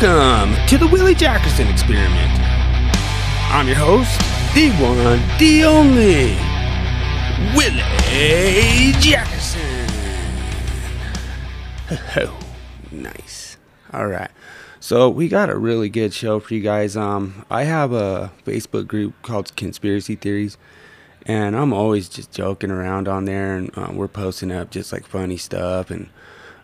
Welcome to the Willie Jackerson Experiment. I'm your host, the one, the only, Willie Jackerson. Oh, nice. All right. So we got a really good show for you guys. Um, I have a Facebook group called Conspiracy Theories, and I'm always just joking around on there, and uh, we're posting up just like funny stuff and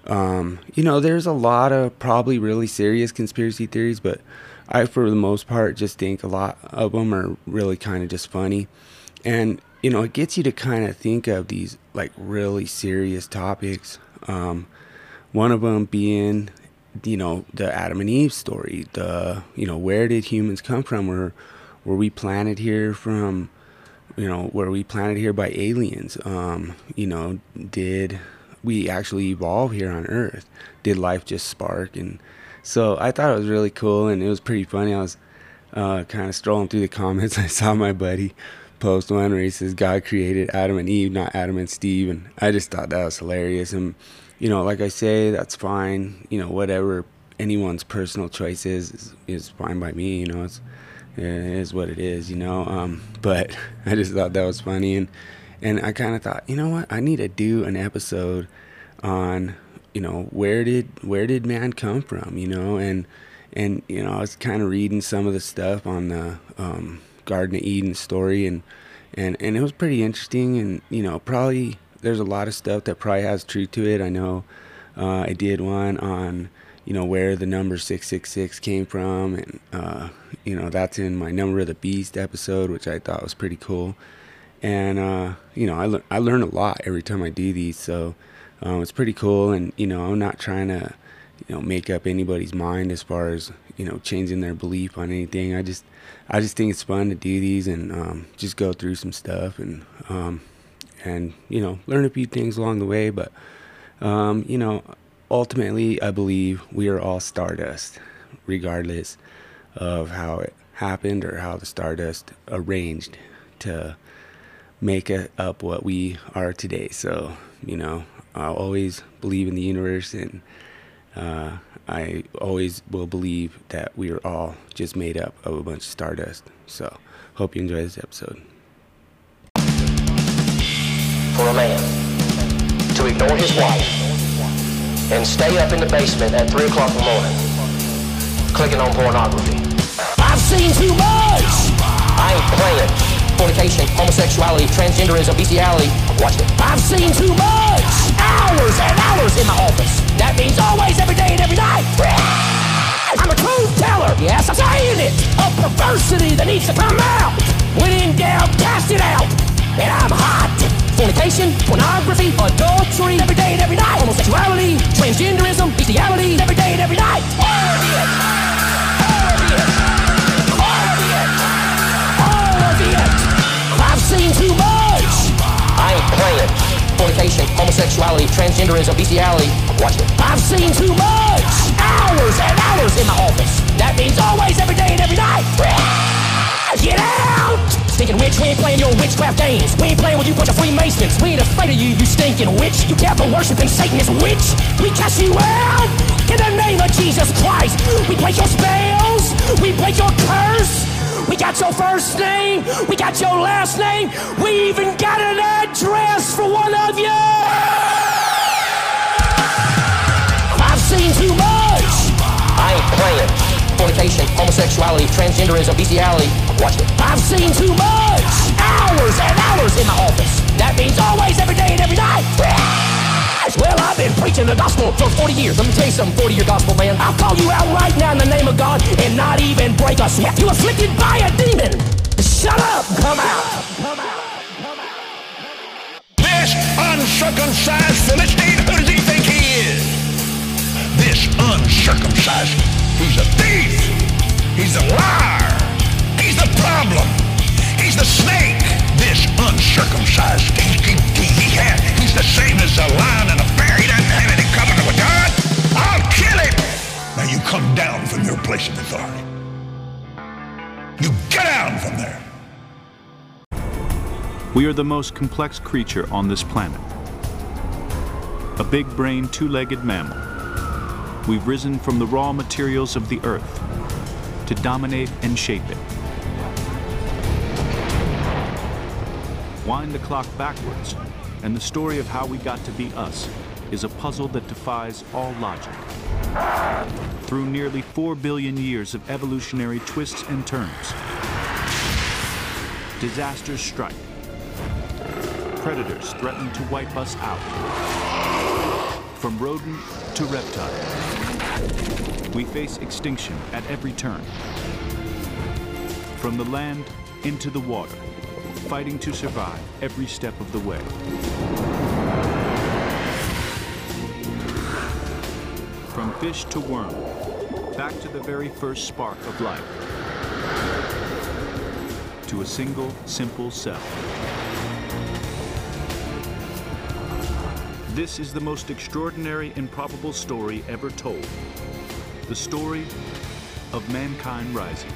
um, you know, there's a lot of probably really serious conspiracy theories, but I, for the most part, just think a lot of them are really kind of just funny. And, you know, it gets you to kind of think of these like really serious topics. Um, one of them being, you know, the Adam and Eve story. The, you know, where did humans come from? Were, were we planted here from, you know, were we planted here by aliens? Um, you know, did we actually evolve here on Earth? Did life just spark? And so I thought it was really cool and it was pretty funny. I was uh, kind of strolling through the comments. I saw my buddy post one where he says God created Adam and Eve, not Adam and Steve, and I just thought that was hilarious. And you know, like I say, that's fine. You know, whatever anyone's personal choice is is, is fine by me. You know, it's it is what it is. You know, um, but I just thought that was funny and and I kind of thought, you know what, I need to do an episode on, you know, where did where did man come from, you know, and and you know, I was kind of reading some of the stuff on the um, Garden of Eden story, and and and it was pretty interesting, and you know, probably there's a lot of stuff that probably has truth to it. I know uh, I did one on you know where the number 666 came from and uh, you know that's in my number of the beast episode which i thought was pretty cool and uh, you know I, le- I learn a lot every time I do these so um, it's pretty cool. And you know I'm not trying to you know make up anybody's mind as far as you know changing their belief on anything. I just I just think it's fun to do these and um, just go through some stuff and um, and you know learn a few things along the way. But um, you know ultimately I believe we are all stardust regardless of how it happened or how the stardust arranged to make up what we are today. So, you know, I always believe in the universe and uh, I always will believe that we are all just made up of a bunch of stardust. So, hope you enjoy this episode. For a man to ignore his wife and stay up in the basement at 3 o'clock in the morning clicking on pornography. I've seen too much! I ain't playing fornication, homosexuality, transgenderism, bestiality. Watch it. I've seen too much! Hours and hours in my office. That means always, every day, and every night. I'm a truth teller. Yes, I'm saying it. A perversity that needs to come out. When in doubt, cast it out. And I'm hot. Fornication, pornography, adultery, every day and every night. Homosexuality, transgenderism, homosexuality, transgenderism, bestiality. Watch it. I've seen too much. Hours and hours in my office. That means always, every day, and every night. Get out! Stinking witch, we ain't playing your witchcraft games. We ain't playing with you bunch of Freemasons. We ain't afraid of you, you stinking witch. You devil worshiping Satanist witch. We cast you out in the name of Jesus Christ. We break your spells. We break your curse. We got your first name. We got your last name. We even got an address for one of you. Homosexuality, transgenderism, bestiality. Watch it. I've seen too much. Hours and hours in my office. That means always, every day, and every night. Well, I've been preaching the gospel for 40 years. Let me tell you something, 40 year gospel man. I'll call you out right now in the name of God and not even break a sweat. You afflicted by a demon. Shut up. Come out. Come out. Come out. This uncircumcised Philistine, who does he think he is? This uncircumcised, he's a thief. He's a liar. He's the problem. He's the snake. This uncircumcised, he, he, he, has, he's the same as a lion and a bear. He doesn't have any covenant with God. I'll kill him. Now you come down from your place of authority. You get down from there. We are the most complex creature on this planet. A big brain, two legged mammal. we've risen from the raw materials of the earth to dominate and shape it. Wind the clock backwards, and the story of how we got to be us is a puzzle that defies all logic. Through nearly 4 billion years of evolutionary twists and turns, disasters strike. Predators threaten to wipe us out. From rodent to reptile, we face extinction at every turn. From the land into the water, fighting to survive every step of the way. From fish to worm, back to the very first spark of life. To a single, simple cell. This is the most extraordinary and probable story ever told. The story of mankind rising.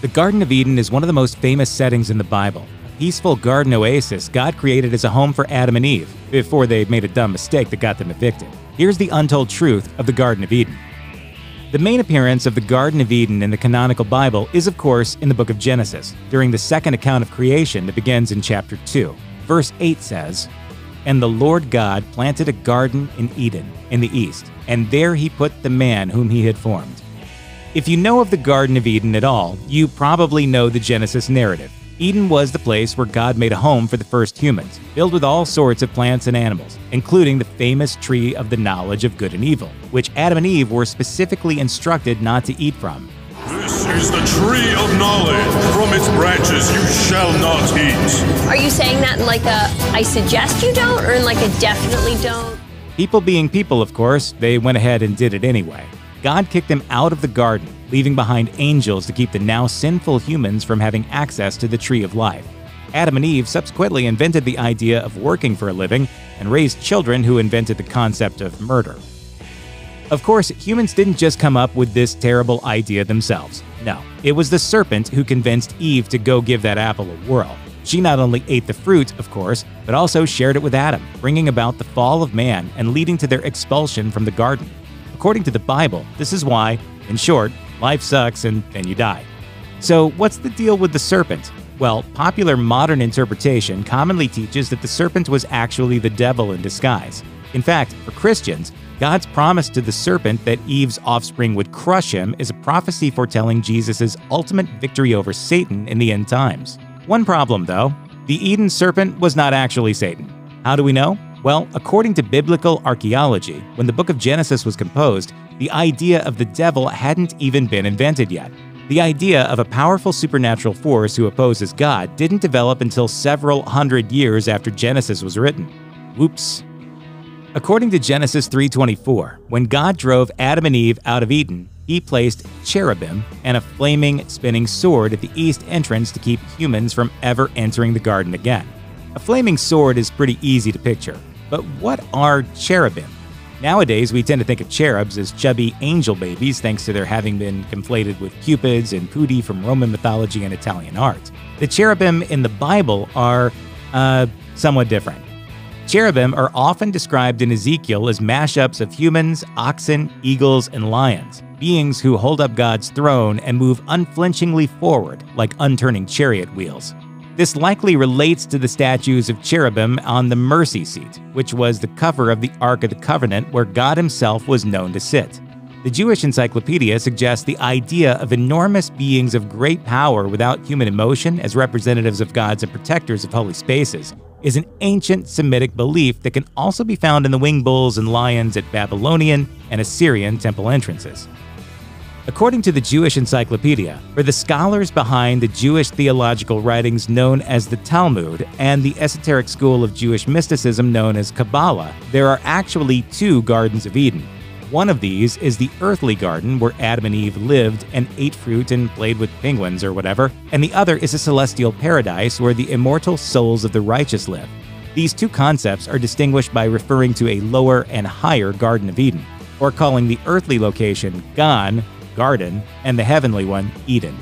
The Garden of Eden is one of the most famous settings in the Bible. A peaceful garden oasis God created as a home for Adam and Eve before they made a dumb mistake that got them evicted. Here's the untold truth of the Garden of Eden. The main appearance of the Garden of Eden in the canonical Bible is, of course, in the book of Genesis, during the second account of creation that begins in chapter 2. Verse 8 says, And the Lord God planted a garden in Eden, in the east, and there he put the man whom he had formed. If you know of the Garden of Eden at all, you probably know the Genesis narrative. Eden was the place where God made a home for the first humans, filled with all sorts of plants and animals, including the famous tree of the knowledge of good and evil, which Adam and Eve were specifically instructed not to eat from. This is the tree of knowledge. From its branches you shall not eat. Are you saying that in like a I suggest you don't or in like a definitely don't? People being people, of course, they went ahead and did it anyway. God kicked them out of the garden, leaving behind angels to keep the now sinful humans from having access to the tree of life. Adam and Eve subsequently invented the idea of working for a living and raised children who invented the concept of murder. Of course, humans didn't just come up with this terrible idea themselves. No, it was the serpent who convinced Eve to go give that apple a whirl. She not only ate the fruit, of course, but also shared it with Adam, bringing about the fall of man and leading to their expulsion from the garden. According to the Bible, this is why, in short, life sucks and then you die. So, what's the deal with the serpent? Well, popular modern interpretation commonly teaches that the serpent was actually the devil in disguise. In fact, for Christians, God's promise to the serpent that Eve's offspring would crush him is a prophecy foretelling Jesus' ultimate victory over Satan in the end times. One problem, though the Eden serpent was not actually Satan. How do we know? Well, according to biblical archaeology, when the book of Genesis was composed, the idea of the devil hadn't even been invented yet. The idea of a powerful supernatural force who opposes God didn't develop until several hundred years after Genesis was written. Whoops. According to Genesis 3:24, when God drove Adam and Eve out of Eden, he placed cherubim and a flaming spinning sword at the east entrance to keep humans from ever entering the garden again. A flaming sword is pretty easy to picture, but what are cherubim? Nowadays, we tend to think of cherubs as chubby angel babies thanks to their having been conflated with cupids and putti from Roman mythology and Italian art. The cherubim in the Bible are, uh, somewhat different. Cherubim are often described in Ezekiel as mashups of humans, oxen, eagles, and lions, beings who hold up God's throne and move unflinchingly forward like unturning chariot wheels. This likely relates to the statues of cherubim on the mercy seat, which was the cover of the Ark of the Covenant where God himself was known to sit. The Jewish Encyclopedia suggests the idea of enormous beings of great power without human emotion as representatives of gods and protectors of holy spaces is an ancient Semitic belief that can also be found in the winged bulls and lions at Babylonian and Assyrian temple entrances. According to the Jewish Encyclopedia, for the scholars behind the Jewish theological writings known as the Talmud and the esoteric school of Jewish mysticism known as Kabbalah, there are actually two Gardens of Eden. One of these is the earthly garden where Adam and Eve lived and ate fruit and played with penguins or whatever, and the other is a celestial paradise where the immortal souls of the righteous live. These two concepts are distinguished by referring to a lower and higher Garden of Eden, or calling the earthly location Gan, garden, and the heavenly one, Eden.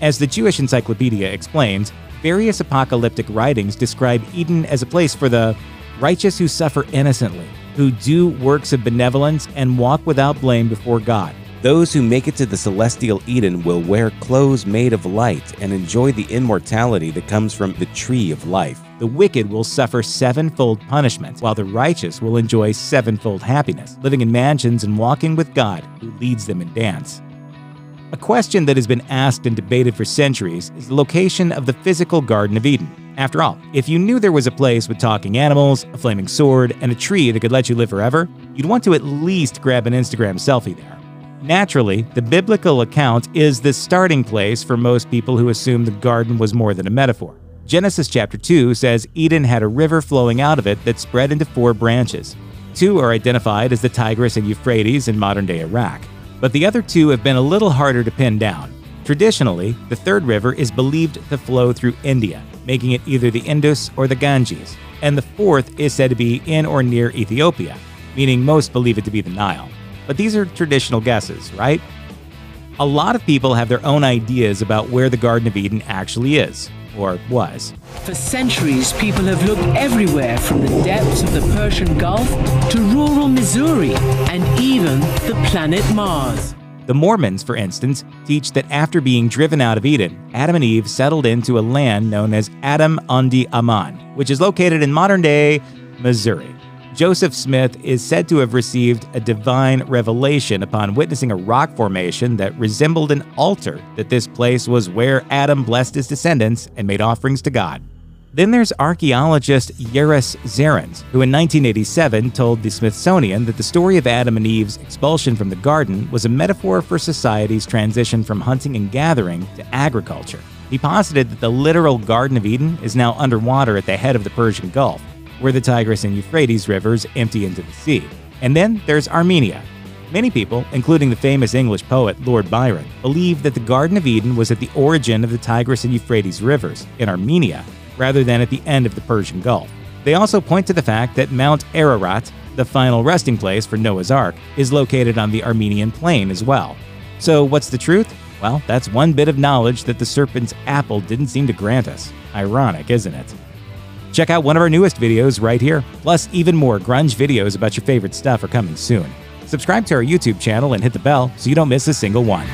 As the Jewish Encyclopedia explains, various apocalyptic writings describe Eden as a place for the righteous who suffer innocently, who do works of benevolence and walk without blame before God. Those who make it to the celestial Eden will wear clothes made of light and enjoy the immortality that comes from the tree of life. The wicked will suffer sevenfold punishment, while the righteous will enjoy sevenfold happiness, living in mansions and walking with God, who leads them in dance. A question that has been asked and debated for centuries is the location of the physical Garden of Eden. After all, if you knew there was a place with talking animals, a flaming sword, and a tree that could let you live forever, you'd want to at least grab an Instagram selfie there. Naturally, the biblical account is the starting place for most people who assume the garden was more than a metaphor. Genesis chapter 2 says Eden had a river flowing out of it that spread into four branches. Two are identified as the Tigris and Euphrates in modern day Iraq, but the other two have been a little harder to pin down. Traditionally, the third river is believed to flow through India, making it either the Indus or the Ganges, and the fourth is said to be in or near Ethiopia, meaning most believe it to be the Nile. But these are traditional guesses, right? A lot of people have their own ideas about where the Garden of Eden actually is, or was. For centuries, people have looked everywhere from the depths of the Persian Gulf to rural Missouri and even the planet Mars. The Mormons, for instance, teach that after being driven out of Eden, Adam and Eve settled into a land known as Adam Ondi Ahman, which is located in modern day Missouri. Joseph Smith is said to have received a divine revelation upon witnessing a rock formation that resembled an altar that this place was where Adam blessed his descendants and made offerings to God. Then there's archaeologist Juris Zarins, who in 1987 told the Smithsonian that the story of Adam and Eve's expulsion from the garden was a metaphor for society's transition from hunting and gathering to agriculture. He posited that the literal Garden of Eden is now underwater at the head of the Persian Gulf, where the Tigris and Euphrates rivers empty into the sea. And then there's Armenia. Many people, including the famous English poet Lord Byron, believe that the Garden of Eden was at the origin of the Tigris and Euphrates rivers in Armenia rather than at the end of the Persian Gulf. They also point to the fact that Mount Ararat, the final resting place for Noah's Ark, is located on the Armenian plain as well. So, what's the truth? Well, that's one bit of knowledge that the serpent's apple didn't seem to grant us. Ironic, isn't it? Check out one of our newest videos right here. Plus, even more grunge videos about your favorite stuff are coming soon. Subscribe to our YouTube channel and hit the bell so you don't miss a single one.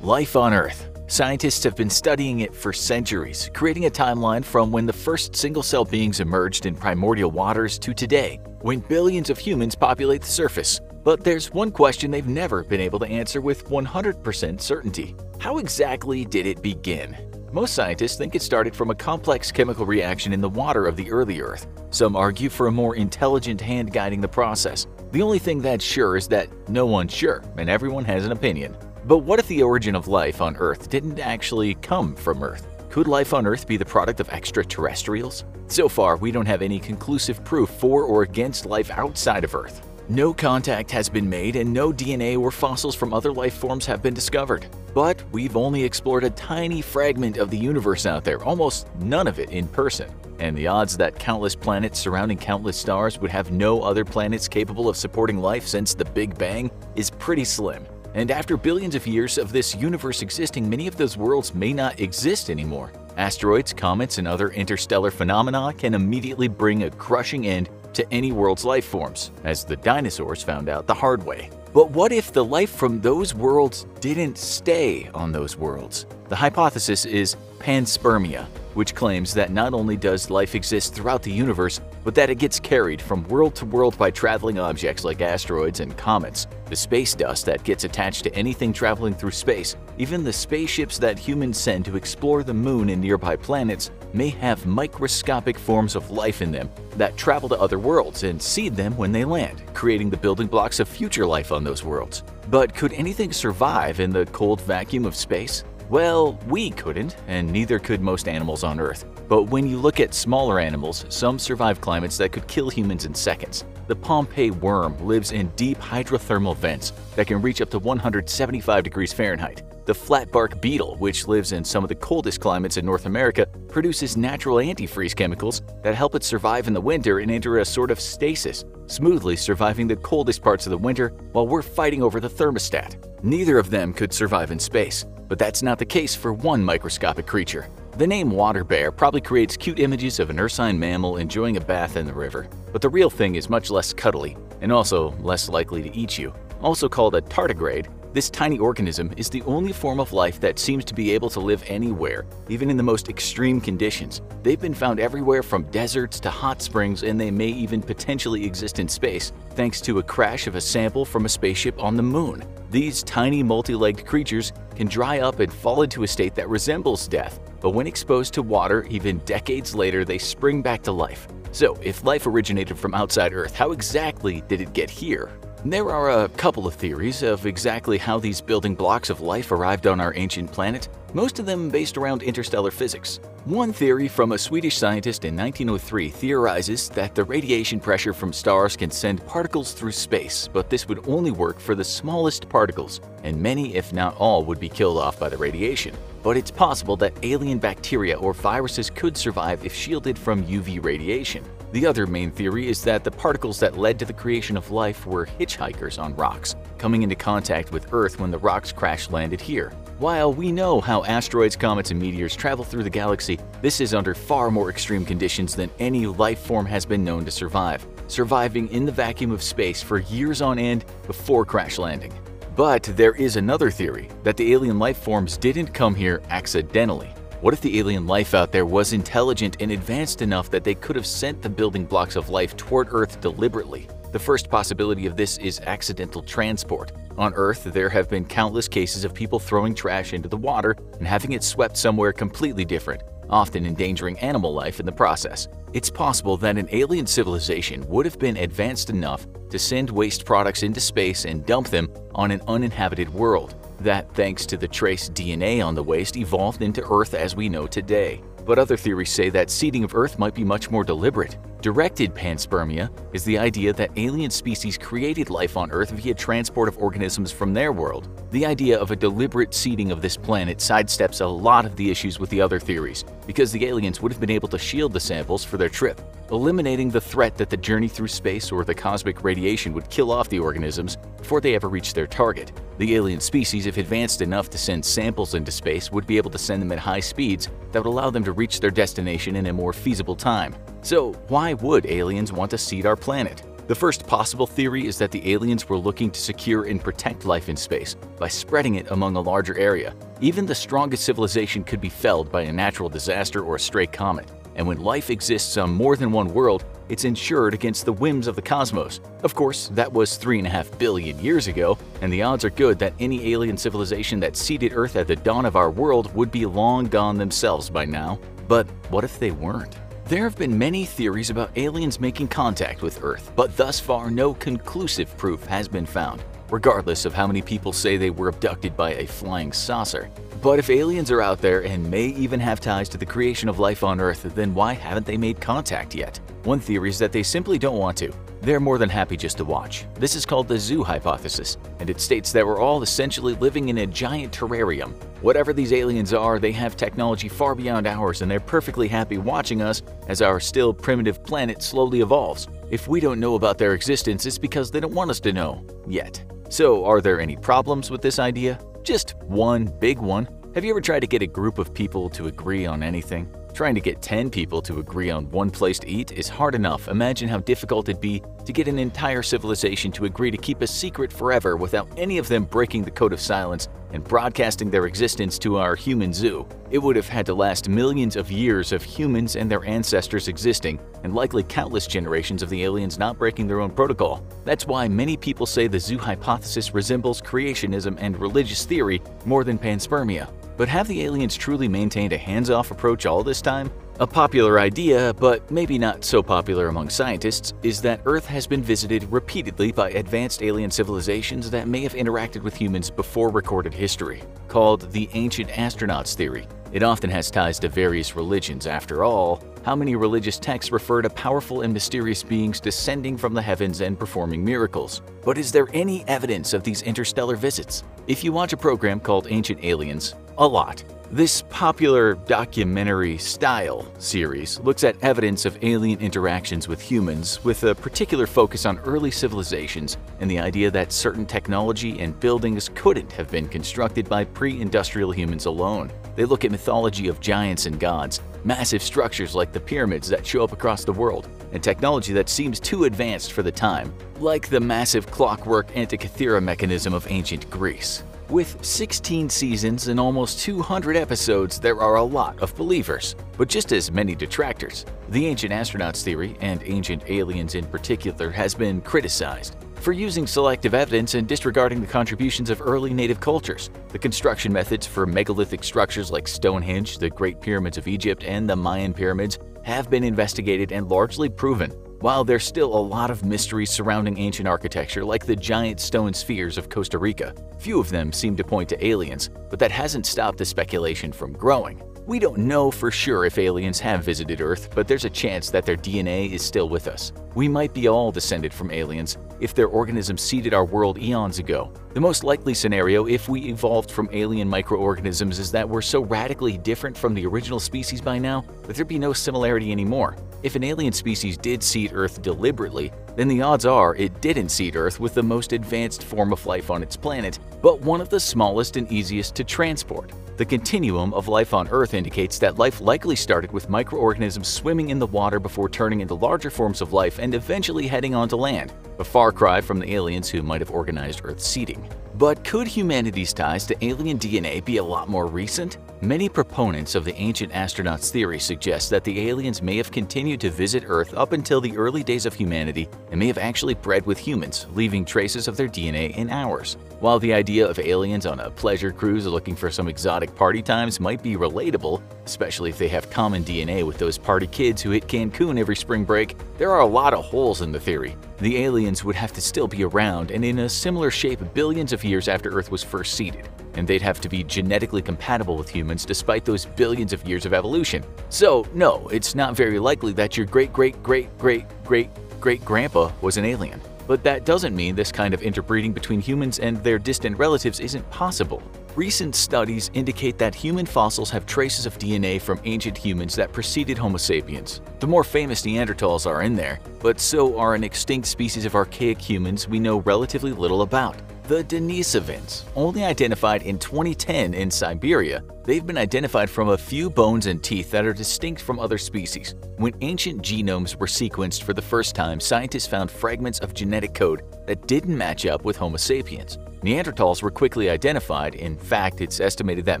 Life on Earth. Scientists have been studying it for centuries, creating a timeline from when the first single cell beings emerged in primordial waters to today, when billions of humans populate the surface. But there's one question they've never been able to answer with 100% certainty. How exactly did it begin? Most scientists think it started from a complex chemical reaction in the water of the early Earth. Some argue for a more intelligent hand guiding the process. The only thing that's sure is that no one's sure, and everyone has an opinion. But what if the origin of life on Earth didn't actually come from Earth? Could life on Earth be the product of extraterrestrials? So far, we don't have any conclusive proof for or against life outside of Earth. No contact has been made and no DNA or fossils from other life forms have been discovered. But we've only explored a tiny fragment of the universe out there, almost none of it in person. And the odds that countless planets surrounding countless stars would have no other planets capable of supporting life since the Big Bang is pretty slim. And after billions of years of this universe existing, many of those worlds may not exist anymore. Asteroids, comets, and other interstellar phenomena can immediately bring a crushing end to any world's life forms, as the dinosaurs found out the hard way. But what if the life from those worlds didn't stay on those worlds? The hypothesis is panspermia, which claims that not only does life exist throughout the universe, but that it gets carried from world to world by traveling objects like asteroids and comets, the space dust that gets attached to anything traveling through space, even the spaceships that humans send to explore the moon and nearby planets may have microscopic forms of life in them that travel to other worlds and seed them when they land, creating the building blocks of future life on those worlds. But could anything survive in the cold vacuum of space? Well, we couldn't, and neither could most animals on Earth. But when you look at smaller animals, some survive climates that could kill humans in seconds. The Pompeii worm lives in deep hydrothermal vents that can reach up to 175 degrees Fahrenheit. The flatbark beetle, which lives in some of the coldest climates in North America, produces natural antifreeze chemicals that help it survive in the winter and enter a sort of stasis, smoothly surviving the coldest parts of the winter while we're fighting over the thermostat. Neither of them could survive in space, but that's not the case for one microscopic creature. The name water bear probably creates cute images of an ursine mammal enjoying a bath in the river, but the real thing is much less cuddly and also less likely to eat you. Also called a tardigrade, this tiny organism is the only form of life that seems to be able to live anywhere, even in the most extreme conditions. They've been found everywhere from deserts to hot springs, and they may even potentially exist in space, thanks to a crash of a sample from a spaceship on the moon. These tiny multi-legged creatures can dry up and fall into a state that resembles death, but when exposed to water, even decades later, they spring back to life. So, if life originated from outside Earth, how exactly did it get here? There are a couple of theories of exactly how these building blocks of life arrived on our ancient planet, most of them based around interstellar physics. One theory from a Swedish scientist in 1903 theorizes that the radiation pressure from stars can send particles through space, but this would only work for the smallest particles, and many, if not all, would be killed off by the radiation. But it's possible that alien bacteria or viruses could survive if shielded from UV radiation. The other main theory is that the particles that led to the creation of life were hitchhikers on rocks, coming into contact with Earth when the rocks crash landed here. While we know how asteroids, comets, and meteors travel through the galaxy, this is under far more extreme conditions than any life form has been known to survive, surviving in the vacuum of space for years on end before crash landing. But there is another theory that the alien life forms didn't come here accidentally. What if the alien life out there was intelligent and advanced enough that they could have sent the building blocks of life toward Earth deliberately? The first possibility of this is accidental transport. On Earth, there have been countless cases of people throwing trash into the water and having it swept somewhere completely different, often endangering animal life in the process. It's possible that an alien civilization would have been advanced enough to send waste products into space and dump them on an uninhabited world. That, thanks to the trace DNA on the waste, evolved into Earth as we know today. But other theories say that seeding of Earth might be much more deliberate. Directed panspermia is the idea that alien species created life on Earth via transport of organisms from their world. The idea of a deliberate seeding of this planet sidesteps a lot of the issues with the other theories, because the aliens would have been able to shield the samples for their trip, eliminating the threat that the journey through space or the cosmic radiation would kill off the organisms before they ever reached their target. The alien species, if advanced enough to send samples into space, would be able to send them at high speeds that would allow them to reach their destination in a more feasible time. So, why would aliens want to seed our planet? The first possible theory is that the aliens were looking to secure and protect life in space by spreading it among a larger area. Even the strongest civilization could be felled by a natural disaster or a stray comet. And when life exists on more than one world, it's insured against the whims of the cosmos. Of course, that was 3.5 billion years ago, and the odds are good that any alien civilization that seeded Earth at the dawn of our world would be long gone themselves by now. But what if they weren't? There have been many theories about aliens making contact with Earth, but thus far no conclusive proof has been found, regardless of how many people say they were abducted by a flying saucer. But if aliens are out there and may even have ties to the creation of life on Earth, then why haven't they made contact yet? One theory is that they simply don't want to. They're more than happy just to watch. This is called the zoo hypothesis, and it states that we're all essentially living in a giant terrarium. Whatever these aliens are, they have technology far beyond ours and they're perfectly happy watching us as our still primitive planet slowly evolves. If we don't know about their existence, it's because they don't want us to know. Yet. So, are there any problems with this idea? Just one big one. Have you ever tried to get a group of people to agree on anything? Trying to get 10 people to agree on one place to eat is hard enough. Imagine how difficult it'd be to get an entire civilization to agree to keep a secret forever without any of them breaking the code of silence and broadcasting their existence to our human zoo. It would have had to last millions of years of humans and their ancestors existing, and likely countless generations of the aliens not breaking their own protocol. That's why many people say the zoo hypothesis resembles creationism and religious theory more than panspermia. But have the aliens truly maintained a hands-off approach all this time? A popular idea, but maybe not so popular among scientists, is that Earth has been visited repeatedly by advanced alien civilizations that may have interacted with humans before recorded history, called the Ancient Astronauts Theory. It often has ties to various religions after all. how many religious texts refer to powerful and mysterious beings descending from the heavens and performing miracles. But is there any evidence of these interstellar visits? If you watch a program called Ancient Aliens, a lot, this popular documentary style series looks at evidence of alien interactions with humans with a particular focus on early civilizations and the idea that certain technology and buildings couldn't have been constructed by pre-industrial humans alone. They look at mythology of giants and gods, massive structures like the pyramids that show up across the world, and technology that seems too advanced for the time, like the massive clockwork Antikythera mechanism of ancient Greece. With 16 seasons and almost 200 episodes, there are a lot of believers, but just as many detractors. The ancient astronauts theory, and ancient aliens in particular, has been criticized for using selective evidence and disregarding the contributions of early native cultures. The construction methods for megalithic structures like Stonehenge, the Great Pyramids of Egypt, and the Mayan pyramids have been investigated and largely proven. While there's still a lot of mysteries surrounding ancient architecture like the giant stone spheres of Costa Rica, few of them seem to point to aliens, but that hasn't stopped the speculation from growing. We don't know for sure if aliens have visited Earth, but there's a chance that their DNA is still with us. We might be all descended from aliens if their organisms seeded our world eons ago. The most likely scenario if we evolved from alien microorganisms is that we're so radically different from the original species by now that there'd be no similarity anymore. If an alien species did seed Earth deliberately, then the odds are it didn't seed Earth with the most advanced form of life on its planet, but one of the smallest and easiest to transport. The continuum of life on Earth indicates that life likely started with microorganisms swimming in the water before turning into larger forms of life and eventually heading onto land, a far cry from the aliens who might have organized Earth's seeding. But could humanity's ties to alien DNA be a lot more recent? Many proponents of the ancient astronauts theory suggest that the aliens may have continued to visit Earth up until the early days of humanity and may have actually bred with humans, leaving traces of their DNA in ours. While the idea of aliens on a pleasure cruise looking for some exotic party times might be relatable, especially if they have common DNA with those party kids who hit Cancun every spring break, there are a lot of holes in the theory. The aliens would have to still be around and in a similar shape billions of years after Earth was first seeded, and they'd have to be genetically compatible with humans despite those billions of years of evolution. So, no, it's not very likely that your great great great great great great grandpa was an alien. But that doesn't mean this kind of interbreeding between humans and their distant relatives isn't possible. Recent studies indicate that human fossils have traces of DNA from ancient humans that preceded Homo sapiens. The more famous Neanderthals are in there, but so are an extinct species of archaic humans we know relatively little about. The Denisovans, only identified in 2010 in Siberia, they've been identified from a few bones and teeth that are distinct from other species. When ancient genomes were sequenced for the first time, scientists found fragments of genetic code that didn't match up with Homo sapiens. Neanderthals were quickly identified. In fact, it's estimated that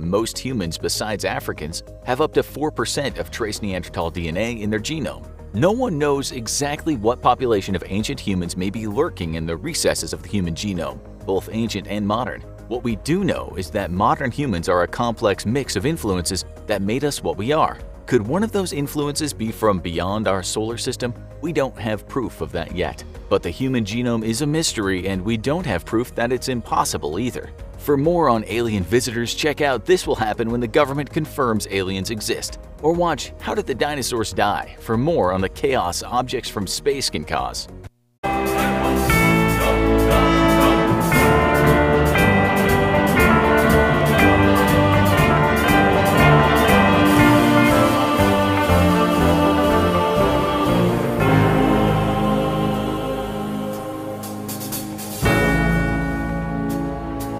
most humans besides Africans have up to 4% of trace Neanderthal DNA in their genome. No one knows exactly what population of ancient humans may be lurking in the recesses of the human genome, both ancient and modern. What we do know is that modern humans are a complex mix of influences that made us what we are. Could one of those influences be from beyond our solar system? We don't have proof of that yet. But the human genome is a mystery and we don't have proof that it's impossible either. For more on alien visitors, check out This Will Happen When the Government Confirms Aliens Exist. Or watch How Did the Dinosaurs Die for more on the chaos objects from space can cause.